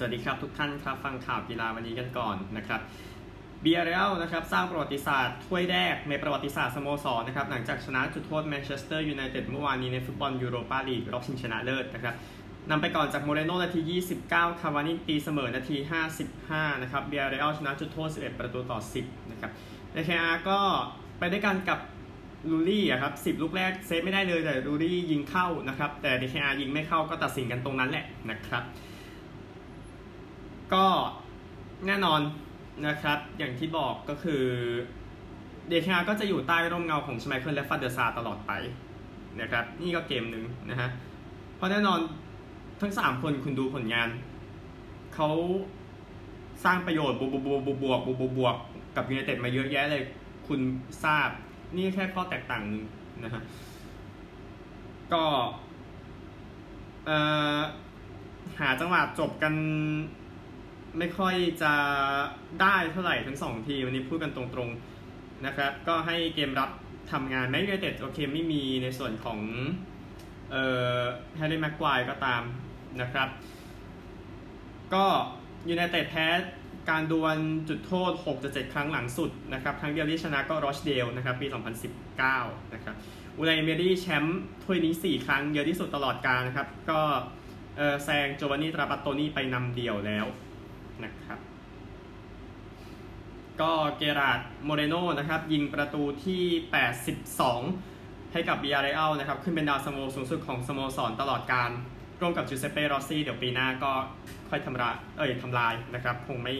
สวัสดีครับทุกท่านครับฟังข่าวกีฬาวันนี้กันก่อนนะครับบียาร์เรอัลนะครับสร้างประวัติศาสตร์ถ้วยแรกในประวัติศาสตร์สโมสรนะครับหลังจากชนะจุดโทษแมนเชสเตอร์ยูไนเต็ดเมื่อวานนี้ในฟุตบอลยูโรปาลีกรอบชิงชนะเลิศนะครับนำไปก่อนจากโมเรโนนาที 29 คาวานิตีเสมอนาที 55 นะครับบียาร์เรอัลชนะจุดโทษ 11 ประตูต่อ 10 นะครับในเคอาร์ก็ไปด้วยกันกับรุลลี่อะครับสิบลูกแรกเซฟไม่ได้เลยแต่รุลลี่ยิงเข้านะครับแต่เดเคอายิงไม่เข้าก็ตัดสินกันตรงนั้นแหละนะครับ ก็แน่นอนนะครับ อย่างที่บอกก็คือเดเคอาก็จะอยู่ใต้ร่มเงาของชไมเคิลและฟานเดอร์ซาร์ตลอดไปนะครับ นี่ก็เกมหนึ่งนะฮะ เพราะแน่นอนทั้งสามคนคุณดูผลงาน เขาสร้างประโยชน์บวกบวกบวกบวกบวกบวกกับยูไนเต็ดมาเยอะแยะเลย คุณทราบ นี่แค่ข้อแตกต่างนึงนะฮะ ก็เอ่อหาจังหวะจบกัน ไม่ค่อยจะได้เท่าไหร่ทั้งสองทีวันนี้พูดกันตรงๆนะครับก็ให้เกมรับทำงานแม้ยูไนเต็ดโอเคไม่มีในส่วนของเอ่อแฮร์รี่แม็กไกวร์ก็ตามนะครับ ก็ยูไนเต็ดแพ้การดวลจุดโทษ 6-7 ครั้งหลังสุดนะครับ ครั้งเดียวที่ชนะก็รอชเดลนะครับ ปี 2019 นะครับอูไนเมรี่แชมป์ถ้วยนี้ 4 ครั้งเยอะที่สุดตลอดกาลนะครับ ก็แซงโจวานนี่ตราปัตโตนี่ไปนำเดี่ยวแล้ว นะครับ ก็เกราดโมเรโนนะครับ ยิงประตูที่ 82 ให้กับบิอาเรอัลนะครับ ขึ้นเป็นดาวสโมสูงสุดของสโมสรตลอดการ ร่วมกับจูเซเป้รอซี่เดี๋ยวปีหน้าก็ค่อยทำลายเอ้ยทำลายนะครับ คงไม่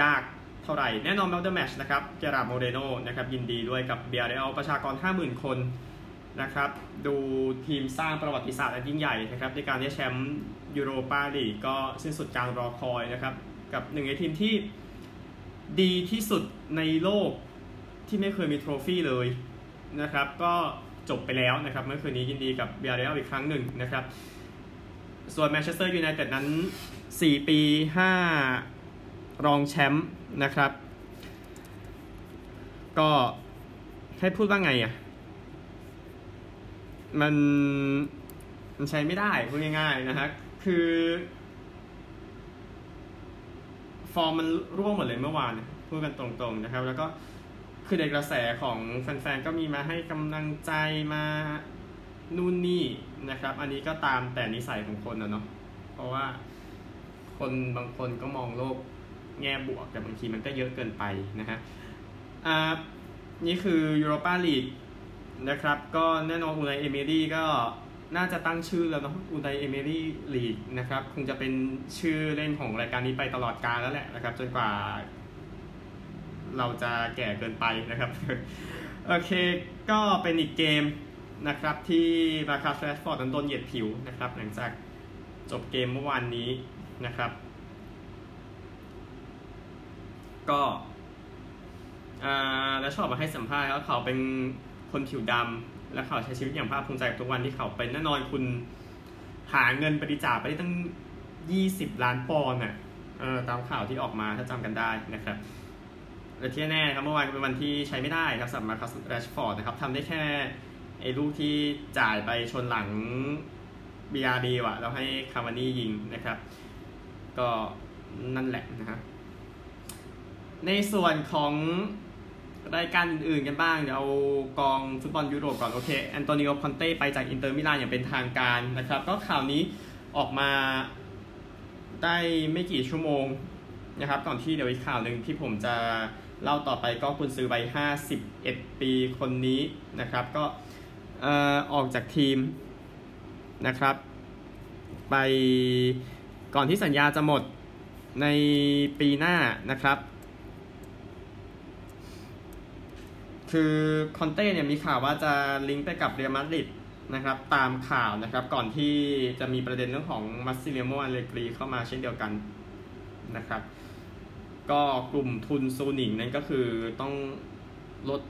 ยากเท่าไหร่ แน่นอน man of the match นะครับ เคราร์ดโมเรโนนะครับ ยินดีด้วยกับบียาร์เรอัลประชากร 50,000 คนนะครับดูทีมสร้างประวัติศาสตร์อันยิ่งใหญ่นะครับในการได้แชมป์ยูโรปาลีกก็สิ้นสุดการรอคอยนะครับ กับหนึ่งในทีมที่ดีที่สุดในโลกที่ไม่เคยมี trophy เลยนะครับ ก็จบไปแล้วนะครับ เมื่อคืนนี้ยินดีกับบียาร์เรอัลอีกครั้งหนึ่งนะครับ ส่วนแมนเชสเตอร์ยูไนเต็ดนั้น 4 ปี 5 รองแชมป์นะครับ ก็ให้พูดว่าไงอะ มันมันใช้ไม่ได้พูดง่ายๆนะฮะคือ อร์มมันร่วงหมดเลยเมื่อวานพูดกันตรงๆนะครับ แล้วก็คือในกระแสของแฟนๆ ก็มีมาให้กำลังใจมานู่นนี่นะครับ อันนี้ก็ตามแต่นิสัยของคนนะเนาะเพราะว่าคนบางคนก็มองโลกแง่บวก แต่บางทีมันก็เยอะเกินไปนะฮะอ่านี่คือยูโรปาลีกนะครับ ก็แน่นอนอูไนเอเมรี่ก็ น่าจะตั้งชื่อแล้วเนาะอูไนเอเมรี่ลีกนะครับ คงจะเป็นชื่อเล่นของรายการนี้ไปตลอดกาลแล้วแหละนะครับ จนกว่า เราจะแก่เกินไปนะครับ โอเค ก็เป็นอีกเกมนะครับ ที่มาคาสแรดฟอร์ดโดนเหยียดผิวนะครับ หลังจากจบเกมเมื่อวานนี้นะครับ ก็แล้วชอบมาให้สัมภาษณ์แล้วเขาเป็นคนผิวดำ และเขาใช้ชีวิตอย่างภาคภูมิใจทุกวันที่เขาเป็นแน่นอนคุณหาเงินบริจาคไปได้ตั้งยี่สิบล้านปอนด์อะตามข่าวที่ออกมาถ้าจำกันได้นะครับและที่แน่ครับเมื่อวานเป็นวันที่ใช้ไม่ได้ครับสำหรับมาร์คัสแรชฟอร์ดนะครับทำได้แค่ไอ้ลูกที่จ่ายไปชนหลังบียาร์เรอัลแล้วให้คาร์วานี่ยิงนะครับ ก็นั่นแหละนะฮะในส่วนของ รายการอื่นๆกันบ้าง เดี๋ยวเอากองฟุตบอลยุโรปก่อน โอเคแอนโตนิโอคอนเต้ไปจากอินเตอร์มิลานอย่างเป็นทางการนะครับ ก็ข่าวนี้ออกมาได้ไม่กี่ชั่วโมงนะครับก่อนที่เดี๋ยวอีกข่าวหนึ่งที่ผมจะเล่าต่อไปก็คุณซื้อใบ51 ปีคนนี้นะครับ ก็ออกจากทีมนะครับ ไปก่อนที่สัญญาจะหมดในปีหน้านะครับ คือคอนเต้เนี่ยมีข่าวว่าจะลิงก์ไปกับเรอัลมาดริดนะครับตามข่าวนะครับก่อนที่จะมีประเด็นเรื่องของมัสซิมิเลียโนอัลเลกรีเข้ามาเช่นเดียวกันนะครับ ก็กลุ่มทุนซูนิงนั่นก็คือต้องลด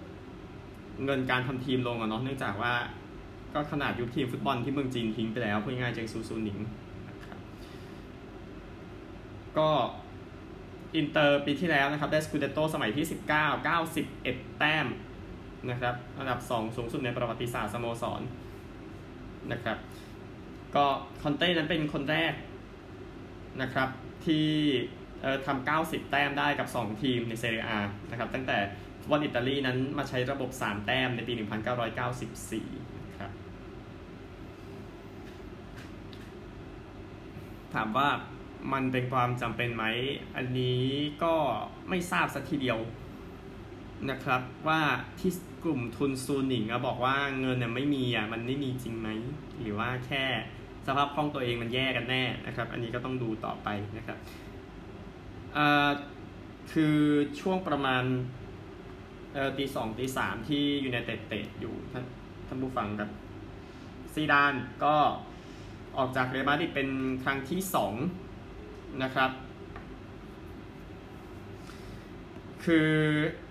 เงินการทำทีมลงอะเนาะเนื่องจากว่าก็ขนาดยุบทีมฟุตบอลที่เมืองจีนทิ้งไปแล้วพูดง่ายๆเจียงซูซูนิงนะครับก็ อินเตอร์ปีที่แล้วนะครับได้สกูเดโตสมัยที่ 19 91 แต้มนะครับอันดับ 2 สูงสุดในประวัติศาสตร์สโมสรนะครับก็คอนเต้นั้นเป็นคนแรกนะครับที่ทำ 90 แต้มได้กับ 2 ทีมในเซเรียอานะครับตั้งแต่ฟุตบอลอิตาลีนั้นมาใช้ระบบ 3 แต้มในปี 1994ครับถามว่า มันเป็นความจำเป็นไหม อันนี้ก็ไม่ทราบสักทีเดียวนะครับว่าที่กลุ่มทุนซูนิงบอกว่าเงินเนี่ยไม่มีอะมันไม่มีจริงไหม หรือว่าแค่สภาพคล่องตัวเองมันแย่กันแน่นะครับ อันนี้ก็ต้องดูต่อไปนะครับคือช่วงประมาณตีสองตีสามที่ยูไนเต็ดเตะอยู่ท่านท่านผู้ฟังครับซีดานก็ออกจากเรอัลมาดริดเป็นครั้งที่สอง นะครับ คือ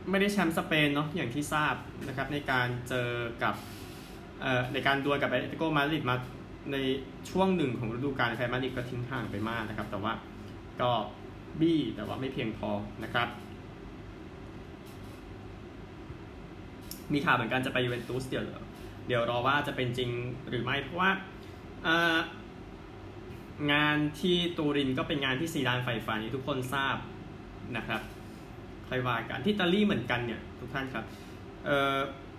ไม่ได้แชมป์สเปนเนาะอย่างที่ทราบนะครับในการเจอกับในการดวลกับแอตเลติโกมาดริดมาในช่วงหนึ่งของฤดูกาลแฟนมาดริดก็ทิ้งห่างไปมากนะครับ แต่ว่าก็บี้แต่ว่าไม่เพียงพอนะครับ มีข่าวเหมือนกันจะไปยูเวนตุสเดี๋ยวเดี๋ยวรอว่าจะเป็นจริงหรือไม่เพราะว่า งานที่ตูรินก็เป็นงานที่ซีดานไฟฟ้านี้ทุกคนทราบนะครับใค่อยว่ากันที่อิตาลีเหมือนกันเนี่ยทุกท่านครับเอ่อ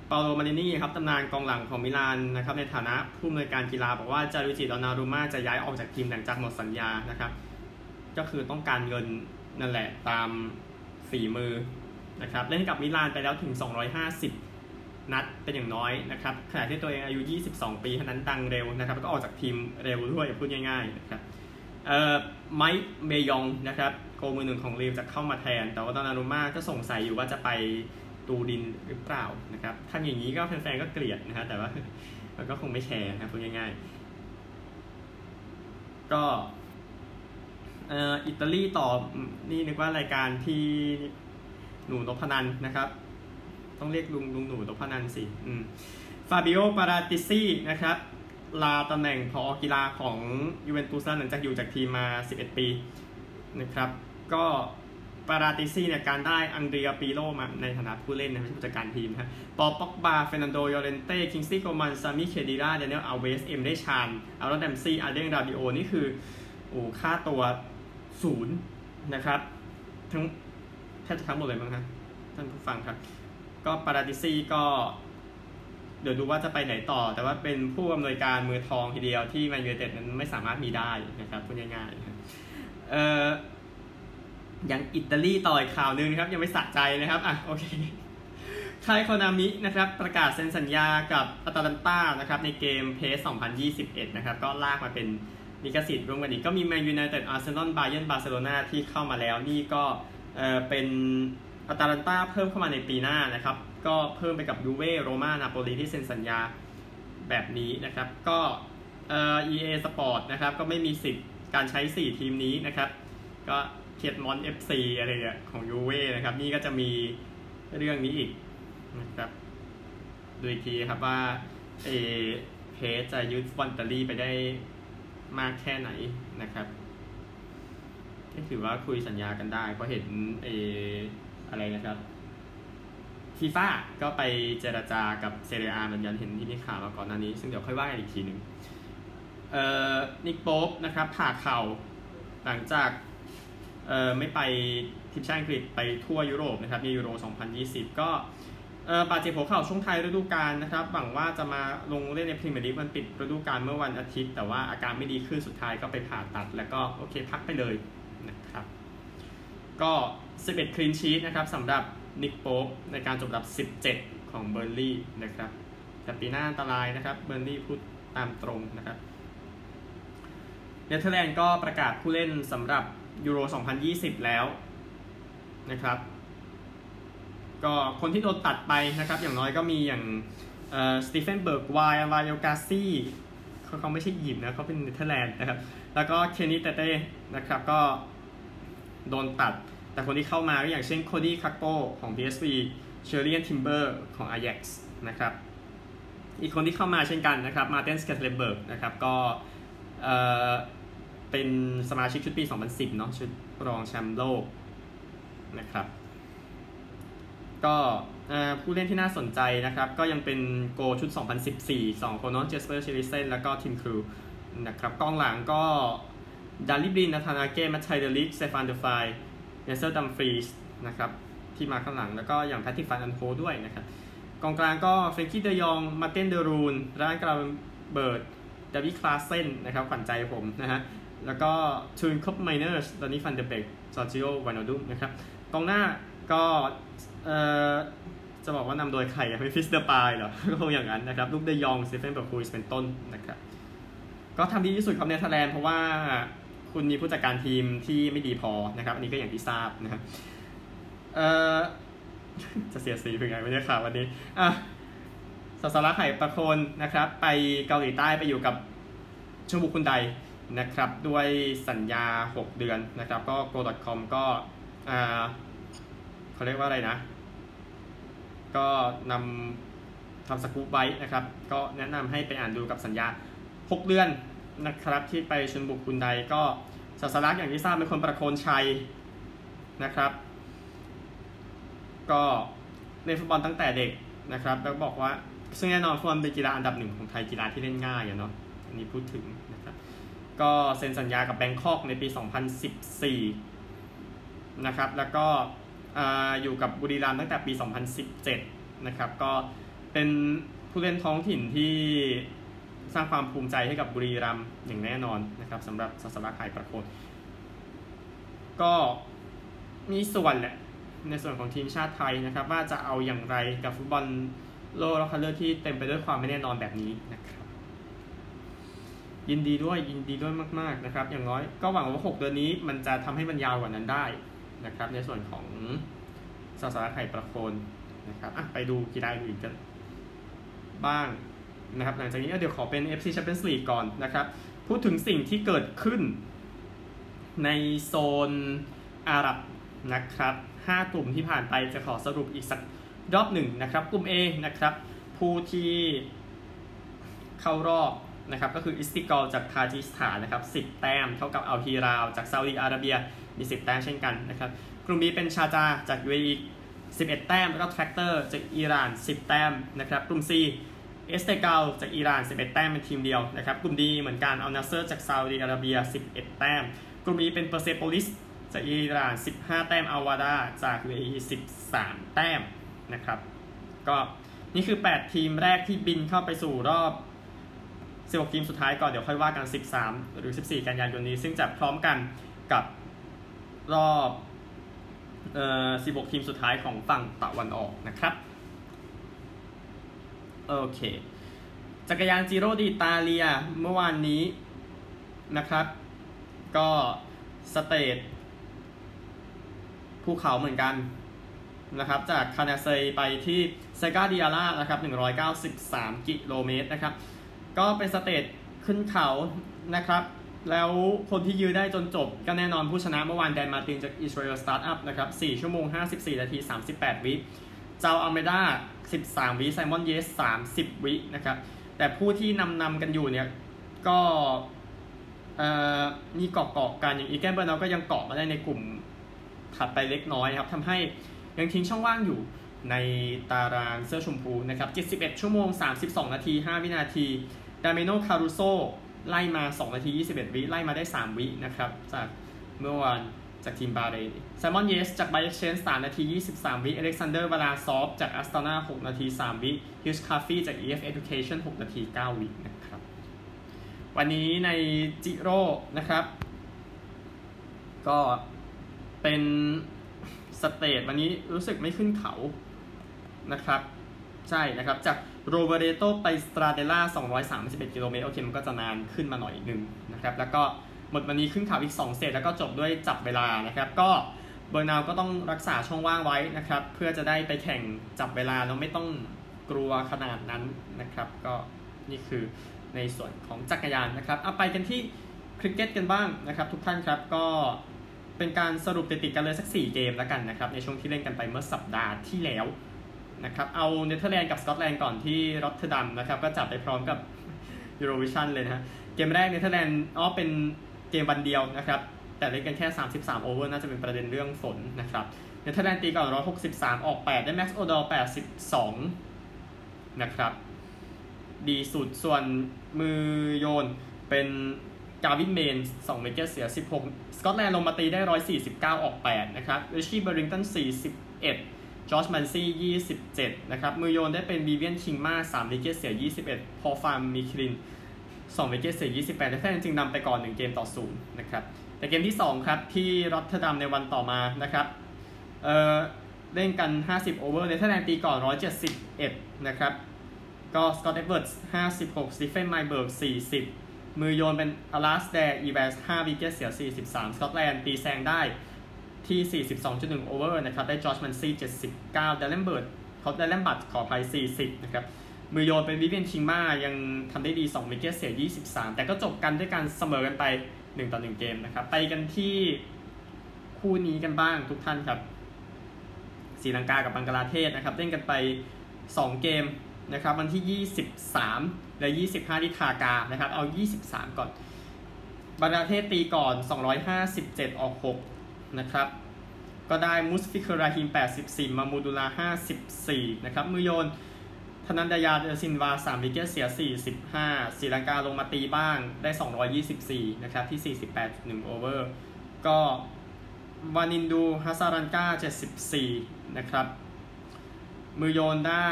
เปาโลมารินีครับตำนานกองหลังของมิลานนะครับในฐานะผู้อำนวยการกีฬาบอกว่าจารุจิดอนารูมาจะย้ายออกจากทีมหลังจากหมดสัญญานะครับ ก็คือต้องการเงินนั่นแหละตามฝีมือนะครับเล่นกับมิลานไปแล้วถึง 250 นัดเป็นอย่างน้อยนะครับขณะที่ตัวเองอายุ 22 ปีเท่านั้นดังเร็วนะครับก็ออกจากทีมเร็วด้วยพูดง่ายๆนะครับเอ่อไมค์เมยองนะครับโกมือหนึ่งของรีวจะเข้ามาแทน แต่ว่าตอนนารุมาก็สงสัยอยู่ว่าจะไปตูดินหรือเปล่านะครับทำอย่างนี้ก็แฟนๆก็เกลียดนะครับแต่ว่ามันก็คงไม่แคร์นะพูดง่ายๆ ก็เอ่ออิตาลีต่อนี่นึกว่ารายการที่หนูนพนันนะครับ ต้องเรียกลุงลุงหนูนพนันสิฟาบิโอ ปาราติซีนะครับ ลาตำแหน่งพอกีฬาของยูเวนตุสหลังจากอยู่จากทีมมา 11 ปีนะครับ ก็ปาราติซีเนี่ยการได้อังเดรียปีโลมาในฐานะผู้เล่นนะไม่ใช่ผู้จัดการทีมนะปอป็อกบาเฟรนันโดยอเรนเต้ คิงซี่โกมันซามิเคดิราเดนเนลอัลเวส เอ็มได้ชานอารอนแดมซี่ อาร์เดนราบิโอ นี่คือโอ้ค่าตัวศูนย์นะครับ ทั้งแทบจะทั้งหมดเลยมั้งครับท่านผู้ฟังครับ ก็ปาราติซีก็เดี๋ยวดูว่าจะไปไหนต่อ แต่ว่าเป็นผู้อำนวยการมือทองทีเดียวที่แมนยูเต็ดนั้นไม่สามารถมีได้นะครับพูดง่ายๆเอ่อยังอิตาลีต่ออีกข่าวหนึ่งครับยังไม่สะใจนะครับอะโอเคค่ายโคนามินะครับประกาศเซ็นสัญญากับอตาลันต้านะครับในเกม PES 2021 นะครับก็ลากมาเป็นลิขสิทธิ์ร่วมกันอีกก็มีแมนยูไนเต็ดอาร์เซนอลบาเยนบาร์เซโลนาที่เข้ามาแล้วนี่ก็เออเป็น อตาลันตาเพิ่มเข้ามาในปีหน้านะครับ ก็เพิ่มไปกับยูเว่โรม่านาโปลีที่เซ็นสัญญาแบบนี้นะครับ ก็เอ่อ EA Sport นะครับ ก็ไม่มีสิทธิ์การใช้ 4 ทีมนี้นะครับ ก็เปียดมอนเต FC อะไรเนี่ยของยูเว่นะครับ นี่ก็จะมีเรื่องนี้อีกนะครับดูอีกทีครับว่าเอเพจจะยึดฟอนตาลีไปได้มากแค่ไหนนะครับก็ถือว่าคุยสัญญากันได้เพราะเห็นเอ อะไรนะครับฟีฟ่าก็ไปเจราจากับเซเรียเหมือนกันเห็นที่นี่ข่าวมาก่อนหน้านี้ ซึ่งเดี๋ยวค่อยว่ากันอีกทีหนึ่งเอ่อนิกโป๊ปนะครับผ่าเข่าหลังจากเอ่อไม่ไปทีมชาติอังกฤษไปทั่วยุโรปนะครับในยูโร 2020 ก็เออบาดเจ็บหัวเข่าช่วงท้ายฤดูกาลนะครับหวังว่าจะมาลงเล่นในพรีเมียร์ลีกมันปิดฤดูกาลเมื่อวันอาทิตย์ แต่ว่าอาการไม่ดีขึ้นสุดท้ายก็ไปผ่าตัด แล้วก็โอเคพักไปเลยนะครับ ก็ 11 คลีนชีตนะครับสำหรับนิกโป๊ในการจบดับ 17 ของเบอร์ลี่นะครับแต่ปีหน้าอันตรายนะครับเบอร์ลี่พูดตามตรงนะครับเนเธอร์แลนด์ก็ประกาศผู้เล่นสำหรับยูโร 2020 แล้วนะครับก็คนที่โดนตัดไปนะครับอย่างน้อยก็มีอย่างสตีเฟนเบิร์กไวน์ อันวาเอลกาซี่เขาเขาไม่ใช่อียิปต์นะเขาเป็นเนเธอร์แลนด์นะครับแล้วก็เคนนี่ เตเต้นะครับก็ โดนตัด แต่คนที่เข้ามาก็อย่างเช่นโคดี้ กักโปของ PSV เยอร์เรียนทิมเบอร์ของ Ajax นะครับ อีกคนที่เข้ามาเช่นกันนะครับมาร์เทนสเตเคเลนเบิร์กนะครับก็เออเป็นสมาชิกชุดปี 2010 เนาะชุดรองแชมป์โลกนะครับ ก็ผู้เล่นที่น่าสนใจนะครับ ก็ยังเป็นโกลชุด 2014 2 คนเนาะ เจสเปอร์ ซิลเลสเซนแล้วก็ทิมครูลนะครับกองหลังก็ เดลี่ย์ บลินด์ นาธาน อาเก้มัตไธส์ เดอ ลิกต์ สเตฟานเดอ ไฟร เดนเซล ดัมฟรีสนะครับที่มาข้างหลังแล้วก็อย่างแพทริค ฟานอานโฮลต์ด้วยนะครับกองกลางก็เฟรนกี้เดอ ยองมาร์เทนเดอ รูน ไรอันกราเวนเบิร์ก ดาวี่ คลาสเซนนะครับขวัญใจผมนะฮะแล้วก็ทูนคอปไมเนอร์ส ดอนนี่ ฟานเดอ เบค จอร์จินิโอ ไวนัลดุมนะครับกองหน้าก็เอ่อจะบอกว่านำโดยใครอะไม่ฟิสเดอร์ปายเหรอ ก็คงอย่างนั้นนะครับ ลุค เดอ ยอง สตีเฟนเบิร์กเฮาส์เป็นต้นนะครับ ก็ทำดีที่สุดครับเนเธอร์แลนด์เพราะว่า คุณมีผู้จัดการทีมที่ไม่ดีพอนะครับ อันนี้ก็อย่างที่ทราบนะครับเอ่อจะเสียสีเป็นไงไม่ได้ข่าววันนี้อะสสระไข่ประโคนนะครับ ไปเกาหลีใต้ไปอยู่กับชมบุคุณใดนะครับ ด้วยสัญญา 6 เดือนนะครับ ก็ go.com ก็อ่าเขาเรียกว่าอะไรนะ ก็นำทำสกู๊ปไว้นะครับ ก็แนะนำให้ไปอ่านดูกับสัญญา 6 เดือน นะครับที่ไปชนบุกคุณใดก็ศาสลักอย่างที่ทราบเป็นคนประโคนชัยนะครับ ก็ในฟุตบอลตั้งแต่เด็กนะครับ แล้วบอกว่าซึ่งแน่นอนฟุตบอลเป็นกีฬาอันดับหนึ่งของไทยกีฬาที่เล่นง่ายอะเนาะอันนี้พูดถึงนะครับ ก็เซ็นสัญญากับแบงคอกในปี 2014 นะครับ แล้วก็อยู่กับบุรีรัมย์ตั้งแต่ปี 2017 นะครับ ก็เป็นผู้เล่นท้องถิ่นที่ สร้างความภูมิใจให้กับบุรีรัมย์อย่างแน่นอนนะครับสำหรับสัสลักไข่ประโคนก็มีส่วนแหละในส่วนของทีมชาติไทยนะครับ ว่าจะเอาอย่างไรกับฟุตบอลโลกและคัลเลือร์ที่เต็มไปด้วยความไม่แน่นอนแบบนี้นะครับ ยินดีด้วยยินดีด้วยมาก ๆนะครับ อย่างน้อยก็หวังว่า 6 เดือนนี้มันจะทำให้มันยาวกว่านั้นได้นะครับ ในส่วนของสาสารไข่ประโคนนะครับไปดูกีฬาอื่นกันบ้าง นะครับหลังจากนี้เดี๋ยวขอเป็น FC Champions League ก่อนนะครับ พูดถึงสิ่งที่เกิดขึ้นในโซนอาหรับนะครับ 5 กลุ่มที่ผ่านไปจะขอสรุปอีกสักรอบหนึ่งนะครับ กลุ่ม A นะครับ ผู้ที่เข้ารอบนะครับก็คืออิสติกอลจากทาจิสถานนะครับ10 แต้มเท่ากับอัลฮีราว จากซาอุดีอาระเบียมี 10 แต้มเช่นกันนะครับ กลุ่ม B เป็นชาร์จาห์จาก UAE 11 แต้ม แล้วก็แทรกเตอร์จากอิหร่าน 10 แต้มนะครับ กลุ่ม C เอสเตกลาลจากอิหร่าน 11 แต้มเป็นทีมเดียวนะครับ กลุ่ม D เหมือนกันอัลนาสเซอร์จากซาอุดิอาระเบีย 11 แต้ม กลุ่ม E เป็นเปอร์เซโปลิสจากอิหร่าน 15 แต้มอัลวาห์ดาจาก UAE 13 แต้มนะครับ ก็นี่คือ 8 ทีมแรกที่บินเข้าไปสู่รอบ 16 ทีมสุดท้ายก่อน เดี๋ยวค่อยว่ากัน 13 หรือ 14 กันยายนนี้ ซึ่งจะพร้อมกันกับรอบ เอ่อ 16 ทีมสุดท้ายของฝั่งตะวันออกนะครับ โอเค จักรยานจีโรดีตาเลียเมื่อวานนี้นะครับ ก็สเตทภูเขาเหมือนกันนะครับ จากคานาเซไปที่เซกาดิอาร่านะครับ193 กิโลเมตรนะครับ ก็เป็น stage ขึ้นเขานะครับ แล้วคนที่ยืนได้จนจบ ก็แน่นอนผู้ชนะเมื่อวานแดนมาร์ตินจากอิสราเอลสตาร์ทอัพนะครับ4ชั่วโมง 54 นาที 38 วิ เจาอัลเมดา13 วิไซมอนเยตส์30 วินะครับ แต่ผู้ที่นำนำกันอยู่เนี่ย ก็มีเกาะเกาะกันอย่างอีแกนเบอร์นัลก็ยังเกาะมาได้ในกลุ่มถัดไปเล็กน้อยครับทำให้ยังทิ้งช่องว่างอยู่ในตารางเสื้อชมพูนะครับ 71 ชั่วโมง 32 นาที 5 วินาที ดาเมียโนคารูโซไล่มา 2 นาที 21 วิ ไล่มาได้ 3 วินะครับ จากเมื่อวาน จากทีมบาห์เรนไซมอนเยตส์จากไบค์เอ็กซ์เชนจ์สามนาที 23 วิอเล็กซานเดอร์วลาซอฟจากอัสตานา6นาที 3 วิฮิวจ์คาร์ธี่จาก EF Education 6 นาที 9 วินะครับ วันนี้ในจิโร่นะครับ ก็เป็น stage วันนี้รู้สึกไม่ขึ้นเขานะครับใช่นะครับ จากโรเวเรโตไปสตราเดลล่า231 กิโลเมตรโอเคมันก็จะนานขึ้นมาหน่อยหนึ่งนะครับ แล้วก็ หมดวันนี้ขึ้นเขาอีก 2 stage แล้วก็จบด้วยจับเวลานะครับ ก็เบอร์นัลก็ต้องรักษาช่องว่างไว้นะครับ เพื่อจะได้ไปแข่งจับเวลาแล้วไม่ต้องกลัวขนาดนั้นนะครับ ก็นี่คือในส่วนของจักรยานนะครับเอาไปกันที่คริกเก็ตกันบ้างนะครับ ทุกท่านครับก็เป็นการสรุปติดๆกันเลยสัก 4 เกมแล้วกันนะครับ ในช่วงที่เล่นกันไปเมื่อสัปดาห์ที่แล้วนะครับ เอาเนเธอร์แลนด์กับสกอตแลนด์ก่อนที่รอตเทอร์ดัมนะครับ ก็จับไปพร้อมกับยูโรวิชันเลยนะฮะเกมแรกเนเธอร์แลนด์อ๋อเป็น เกมวันเดียวนะครับ แต่เล่นกันแค่ 33 over น่าจะเป็นประเด็นเรื่องฝนนะครับเนเธอร์แลนด์ตีก่อน 163 ออก 8 ได้แม็กซ์โอดาวด์82 นะครับ ดีสุดส่วนมือโยนเป็นกาวินเมน2 wicket เสีย 16 สกอตแลนด์ลงมาตีได้ 149 ออก 8 นะครับริชชี่เบอร์ริงตัน 41 จอร์จมันซี่ 27 นะครับ มือโยนได้เป็นวิเวียนคิงมา3 wicket เสีย 21 พอล ฟาน มีเคอเรน 2 wicket เสีย28เนเธอร์แลนด์จึงนำไปก่อน 1 เกมต่อ0นะครับแต่เกมที่ 2 ครับ ที่รอตเทอร์ดัมในวันต่อมานะครับเอ่อเล่นกัน 50 over เนเธอร์แลนด์ตีก่อน 171 นะครับ ก็สกอตต์ เอ็ดเวิร์ด56สตีเฟนไมเบิร์ก40 มือโยนเป็นอลาสแดร์อีแวนส์ 5 wicket เสีย43 สกอตแลนด์ตีแซงได้ที่ 42.1 over นะครับ ได้จอร์จมันซี่ 79ดีแลนเบิร์ดเอ๊ย ดีแลนบัดจ์ขออภัย40 นะครับ มือโยนเป็นวิเวียนคิงมายังทำได้ดี 2 wicket เสีย 23 แต่ก็จบกันด้วยการเสมอกันไป 1 ต่อ 1 เกมนะครับ ไปกันที่คู่นี้กันบ้างทุกท่านครับศรีลังกากับบังกลาเทศนะครับ เล่นกันไป 2 เกมนะครับ วันที่ 23 และ 25 ที่ทากานะครับ เอา 23 ก่อนบังกลาเทศตีก่อน 257 ออก 6 นะครับ ก็ได้มุสฟิกราฮิม 84 มามูดุลา 54 นะครับ มือโยน ธนันดายาเดซินวา3วิกเกตเสีย 45ศรีลังกาลงมาตีบ้างได้ 224 นะครับ ที่ 48.1 over ก็ Wanindu Hasaranga 74 นะครับ มือโยนได้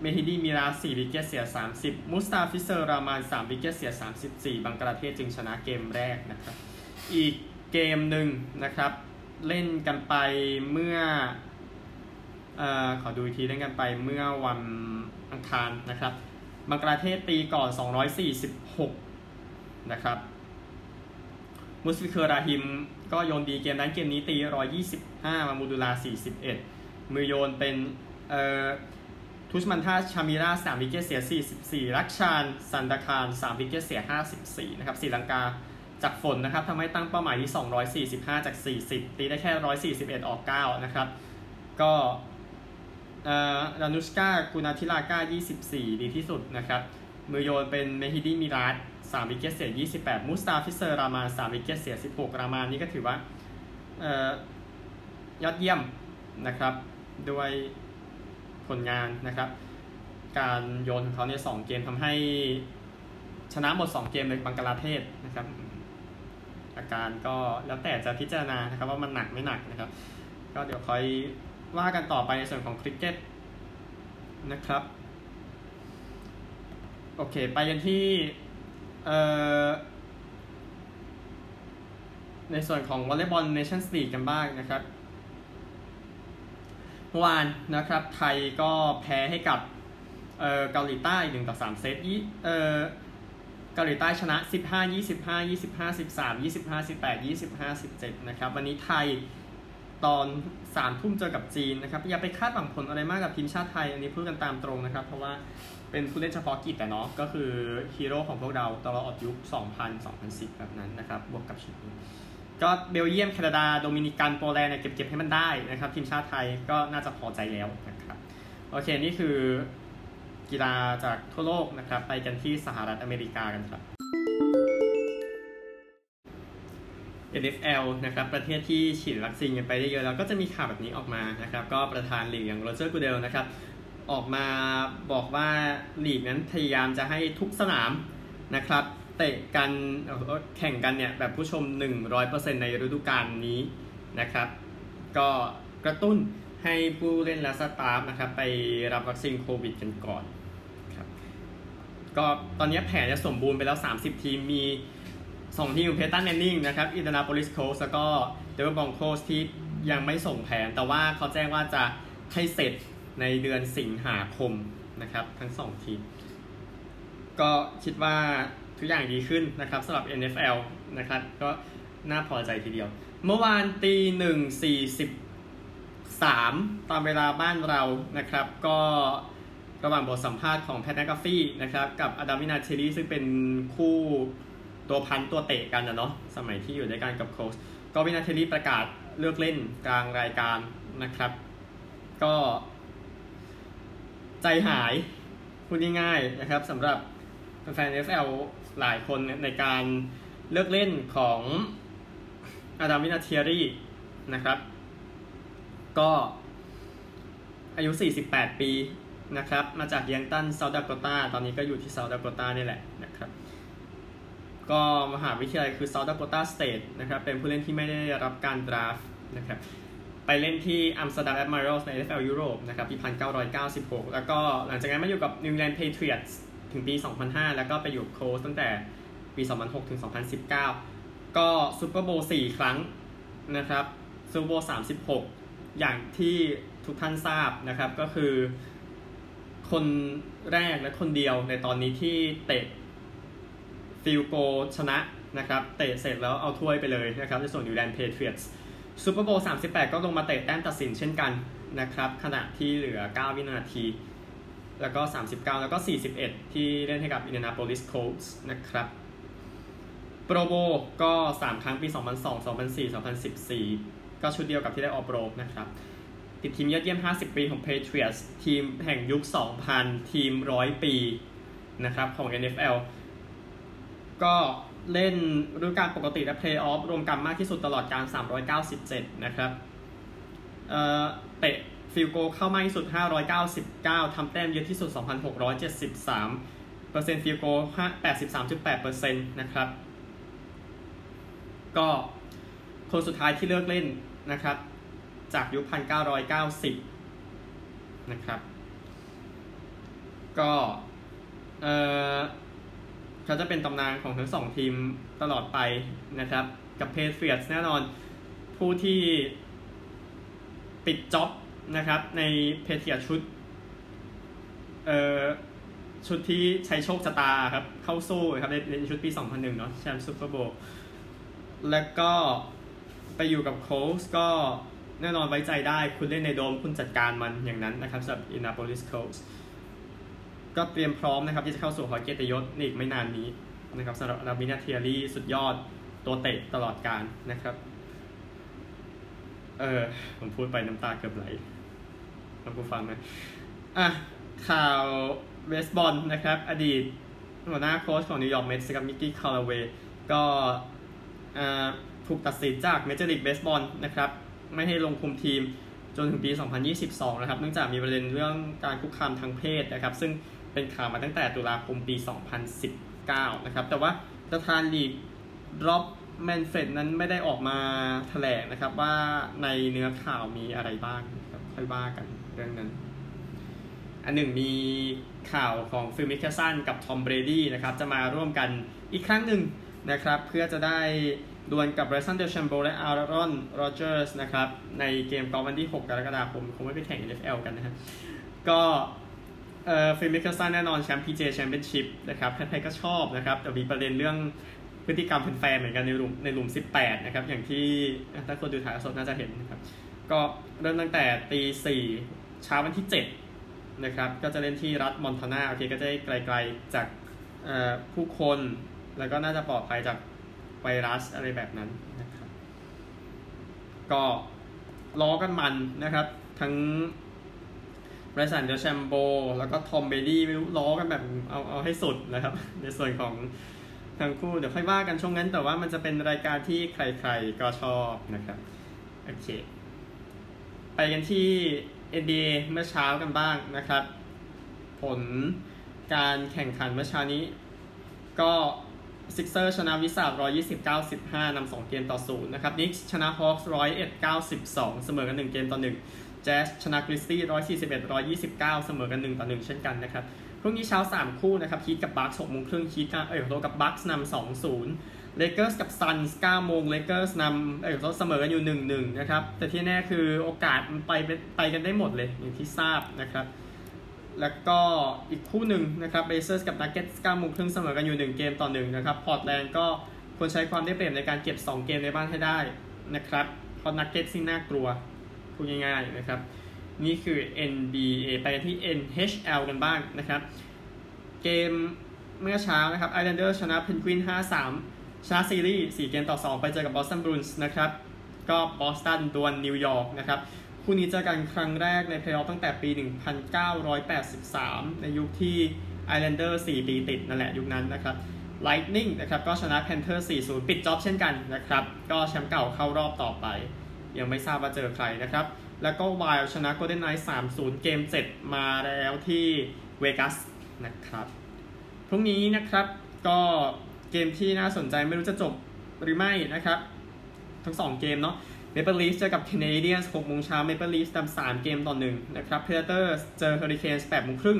Mehidy Miraz 4 wicket เสีย 30 Mustafizur Rahman 3 wicket เสีย 34 บังกลาเทศจึงชนะเกมแรกนะครับ อีกเกมหนึ่งนะครับ เล่นกันไปเมื่อเอ่อขอดูอีกทีเล่นกันไปเมื่อวัน อังคารนะครับบังกลาเทศตีก่อน 246 นะครับ Mushfiqur Rahim ก็โยนดีเกมนั้นเกมนี้ตี 125 Mahmudullah 41 มือโยนเป็นเอ่อ Dushmantha Chameera 3 wicket เสีย 44 Lakshan Sandakan 3 wicket เสีย 54 นะครับศรีลังกาจากฝนนะครับทำให้ตั้งเป้าหมายที่ 245 จาก 40 ตีได้แค่ 141 ออก 9 นะครับ ก็ Danushka Gunathilaka 24 ดีที่สุดนะครับ มือโยนเป็น Mehidy Miraz 3 wicket เสีย 28 Mustafizur Rahman 3 wicket เสีย 16 Rahman นี่ก็ถือว่าเอ่อยอดเยี่ยมนะครับ ด้วยผลงานนะครับ การโยนของเขาเนี่ยสองเกมทำให้ชนะหมด 2 เกมในบังกลาเทศนะครับอาการก็แล้วแต่จะพิจารณานะครับว่ามันหนักไม่หนักนะครับ ก็เดี๋ยวคอย ว่ากันต่อไปในส่วนของคริกเก็ตนะครับ โอเค ไปกันที่เอ่อในส่วนของวอลเลย์บอลเนชั่นสลีกกันบ้างนะครับเมื่อวานนะครับ ไทยก็แพ้ให้กับเอ่อเกาหลีใต้1ต่อ3เซตยี่เอ่อเกาหลีใต้ชนะ 15 25 25 13 25 18 25 17 นะครับ วันนี้ไทย ตอนสามทุ่มเจอกับจีนนะครับอย่าไปคาดหวังผลอะไรมากกับทีมชาติไทย อันนี้พูดกันตามตรงนะครับ เพราะว่าเป็นผู้เล่นเฉพาะกิจแต่เนาะก็คือฮีโร่ของพวกเราตลอดยุค 2000 2010 แบบนั้นนะครับ บวกกับชุดนี้ก็เบลเยียมแคนาดา โดมินิกันโปแลนด์เนี่ยเก็บๆให้มันได้นะครับ ทีมชาติไทยก็น่าจะพอใจแล้วนะครับโอเค นี่คือกีฬาจากทั่วโลกนะครับ ไปกันที่สหรัฐอเมริกากันครับ NFL นะครับประเทศที่ฉีดวัคซีนกันไปได้เยอะแล้วก็จะมีข่าวแบบนี้ออกมานะครับก็ประธานลีกอย่างโรเจอร์กูเดลนะครับออกมาบอกว่าลีกนั้นพยายามจะให้ทุกสนามนะครับเตะกันแข่งกันเนี่ยแบบผู้ชม 100%ในฤดูกาลนี้นะครับก็กระตุ้นให้ผู้เล่นและ staff นะครับไปรับวัคซีนโควิดกันก่อนครับก็ตอนนี้แผนจะสมบูรณ์ไปแล้ว 30 ทีมมี 2ทีม Peyton Manning นะครับ Indianapolis Colts แล้วก็ Denver Broncos ที่ยังไม่ส่งแผน แต่ว่าเขาแจ้งว่าจะให้เสร็จในเดือนสิงหาคมนะครับ ทั้ง2ทีม ก็คิดว่าทุกอย่างดีขึ้นนะครับสำหรับ NFL นะครับ ก็น่าพอใจทีเดียว เมื่อวานตีหนึ่งสี่สิบสามตามเวลาบ้านเรานะครับ ก็ระหว่างบทสัมภาษณ์ของ Pat McAfee นะครับ กับ Adam Vinatieri ซึ่งเป็นคู่ ตัว punt ตัวเตะกันนะเนาะสมัยที่อยู่ด้วยกันกับ Colts ก็ Vinatieri ประกาศเลิกเล่นกลางรายการนะครับ ก็ ใจหายพูดง่ายๆนะครับสำหรับแฟน NFL หลายคนในการเลิกเล่นของ Adam Vinatieri นะครับ ก็อายุ 48 ปีนะครับ มาจาก Yankton South Dakota ตอนนี้ก็อยู่ที่ South Dakota นี่แหละ ก็มหาวิทยาลัยคือ South Dakota State นะครับ เป็นผู้เล่นที่ไม่ได้รับการ draft นะครับ ไปเล่นที่ Amsterdam Admirals ใน NFL ยุโรปนะครับปี 1996 แล้วก็หลังจากนั้นมาอยู่กับ New England Patriots ถึงปี 2005 แล้วก็ไปอยู่ Colts ตั้งแต่ปี 2006 ถึง 2019 ก็ Super Bowl 4ครั้งนะครับ Super Bowl 36 อย่างที่ทุกท่านทราบนะครับก็คือคนแรกและคนเดียวในตอนนี้ที่เตะ field goal ชนะนะครับเตะเสร็จแล้วเอาถ้วยไปเลยนะครับในส่วน New England Patriotsซูเปอร์โบว์38ก็ลงมาเตะแต้มตัดสินเช่นกันนะครับขณะที่เหลือ 9 วินาที แล้วก็ 39 แล้วก็ 41 ที่เล่นให้กับ Indianapolis Colts นะครับโปรโบก็ 3 ครั้งปี 2002 2004 2014 ก็ชุดเดียวกับที่ได้ออโปรนะครับ ติดทีมยอดเยี่ยม 50 ปีของ Patriots ทีมแห่งยุค 2000 ทีม 100 ปีนะครับของ NFL ก็เล่นฤดูกาลปกติและเพลย์ออฟรวมกันมากที่สุดตลอดกาล 397 นะครับเอ่อเตะ field goal เข้ามากที่สุด 599 ทำแต้มเยอะที่สุด 2,673 เปอร์เซ็นต์ field goal 83.8เปอร์เซ็นต์นะครับ ก็คนสุดท้ายที่เลิกเล่นนะครับ จากยุค 1990 นะครับ ก็ เอ่อ เขาจะเป็นตำนานของทั้งสองทีมตลอดไปนะครับ กับ Patriots แน่นอนผู้ที่ปิด job นะครับ ใน Patriots ชุดเอ่อชุดที่ใช้โชคชะตาครับ เข้าสู้ครับในในชุดปี 2001 เนาะแชมป์ Super Bowl แล้วก็ไปอยู่กับ Colts ก็แน่นอนไว้ใจได้ คุณเล่นในโดมคุณจัดการมันอย่างนั้นนะครับสำหรับ Indianapolis Colts ก็เตรียมพร้อมนะครับที่จะเข้าสู่หอเกียรติยศในอีกไม่นานนี้นะครับสำหรับ Adam Vinatieri สุดยอดตัวเตะตลอดกาลนะครับ เออผมพูดไปน้ำตาเกือบไหลท่านผู้ฟังนะอะข่าวเบสบอลนะครับ อดีตหัวหน้าโค้ชของ New York Mets กับ Mickey Callaway ก็ถูกตัดสินจากเมเจอร์ลีกเบสบอลนะครับ ไม่ให้ลงคุมทีมจนถึงปี 2022 นะครับ เนื่องจากมีประเด็นเรื่องการคุกคามทางเพศนะครับ ซึ่ง เป็นข่าวมาตั้งแต่ตุลาคมปี 2019 นะครับ แต่ว่าประธานลีก Rob Manfred นั้นไม่ได้ออกมาแถลงนะครับว่าในเนื้อข่าวมีอะไรบ้างครับค่อยว่ากันเรื่องนั้น อันหนึ่งมีข่าวของ Phil Mickelson กับ Tom Brady นะครับจะมาร่วมกันอีกครั้งหนึ่งนะครับเพื่อจะได้ดวลกับ Bryson DeChambeau และ Aaron Rodgers นะครับในเกมกอล์ฟวันที่ 6 กรกฎาคม คงไม่ไปแข่ง NFL กันนะฮะก็ เอ่อ Phil Mickelson แน่นอนแชมป์ PGA Championship นะครับใครๆก็ชอบนะครับ แต่มีประเด็นเรื่องพฤติกรรมแฟนๆเหมือนกันในหลุมในหลุม 18 นะครับ อย่างที่ถ้าคนดูถ่ายสดน่าจะเห็นนะครับ ก็เริ่มตั้งแต่ตีสี่เช้าวันที่ 7 นะครับ ก็จะเล่นที่รัฐมอนทานาโอเคก็จะไกลๆจากผู้คนแล้วก็น่าจะปลอดภัยจากไวรัสอะไรแบบนั้นนะครับ ก็ล้อกันมันนะครับ ทั้ง Bryson DeChambeau แล้วก็ Tom Brady ไม่รู้ล้อกันแบบเอาเอาให้สุดนะครับ ในส่วนของทั้งคู่เดี๋ยวค่อยว่ากันช่วงนั้น แต่ว่ามันจะเป็นรายการที่ใครๆก็ชอบนะครับโอเค ไปกันที่ NBA เมื่อเช้ากันบ้างนะครับ ผลการแข่งขันเมื่อเช้านี้ ก็ Sixers ชนะ Wizards 120 95นำ2เกมต่อ 0 นะครับ Knicks ชนะ Hawks 101 92 เสมอกัน 1 เกมต่อ 1 แจ๊สชนะ Grizzlies 141 129เอ็ดร้อยี่สิบเก้าเสมอกัน1ต่อ1เช่นกันนะครับพรุ่งนี้เช้า3คู่นะครับ Heat กับ Bucks 6โมงครึ่ง Heat เอ้ยขอโทษกับ Bucks นำ2 0เลเกอร์สกับ Suns 9โมงเลเกอร์สนำเอ้ยขอโทษเสมอกันอยู่1 1นะครับแต่ที่แน่คือโอกาสมันไปไปกันได้หมดเลยอย่างที่ทราบนะครับแล้วก็อีกคู่หนึ่งนะครับ Blazers กับ Nuggets 9โมงครึ่งเสมอกันอยู่1เกมต่อ1นะครับพอร์ตแลนด์ก็ควรใช้ความได้เปรียบในการเก็บ2เกมในบ้านให้ได้นะครับเพราะ Nuggets ซิ่งน่ากลัว พูดง่ายๆนะครับ นี่คือ NBA ไปที่ NHL กันบ้างนะครับ เกมเมื่อเช้านะครับไอ l ลนเดอร์ชนะเพนกวิน5-3 ชนะซีรีส์4เกมต่อ 2 ไปเจอกับ Boston Bruins นะครับ ก็บอสตันดวลนิวยอร์กนะครับคู่นี้เจอกันครั้งแรกในเพลย์ออฟตั้งแต่ปี 1983 ในยุคที่ไอ l ลนเดอร์4ปีติดนั่นแหละยุคนั้นนะครับ Lightning นะครับก็ชนะ Panther 4-0 ปิด job เช่นกันนะครับ ก็แชมป์เก่าเข้ารอบต่อไป ยังไม่ทราบว่าเจอใครนะครับ แล้วก็ Wild ชนะ Golden Knights 3-0เกม7มาแล้วที่เวกัสนะครับพรุ่งนี้นะครับก็เกมที่น่าสนใจไม่รู้จะจบหรือไม่นะครับ ทั้ง 2 เกมเนาะ Maple Leafs เจอกับ Canadiens 6โมงเช้า Maple Leafs นำ3เกมต่อ1นะครับ Predators เจอ Hurricanes 8โมงครึ่ง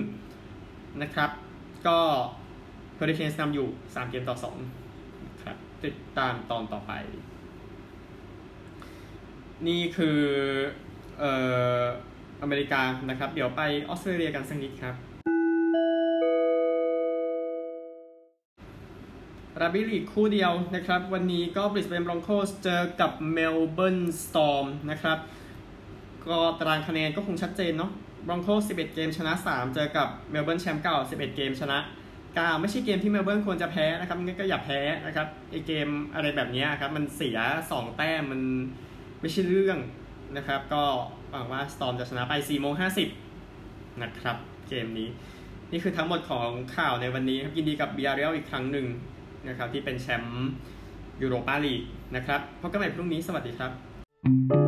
นะครับ ก็ Hurricanes นำอยู่ 3 เกมต่อ2ครับติดตามตอนต่อไป นี่คือเอ่ออเมริกานะครับ เดี๋ยวไปออสเตรเลียกันสักนิดครับรักบี้ลีกคู่เดียวนะครับ วันนี้ก็บริสเบน Broncos เจอกับเมลเบิร์น Storm นะครับ ก็ตารางคะแนนก็คงชัดเจนเนาะ Broncos 11 เกมชนะ 3 เจอกับเมลเบิร์นแชมป์เก่า 11 เกมชนะ9ไม่ใช่เกมที่เมลเบิร์นควรจะแพ้นะครับงั้นก็อย่าแพ้นะครับไอเกมอะไรแบบนี้ครับ มันเสีย 2 แต้มมัน ไม่ใช่เรื่องนะครับ ก็หวังว่า Storm จะชนะไป4โมง50 นะครับ เกมนี้ นี่คือทั้งหมดของข่าวในวันนี้ครับ ยินดีกับเบียร์เรียลอีกครั้งหนึ่งนะครับ ที่เป็นแชมป์ยูโรปาลีกนะครับพบกันใหม่พรุ่งนี้สวัสดีครับ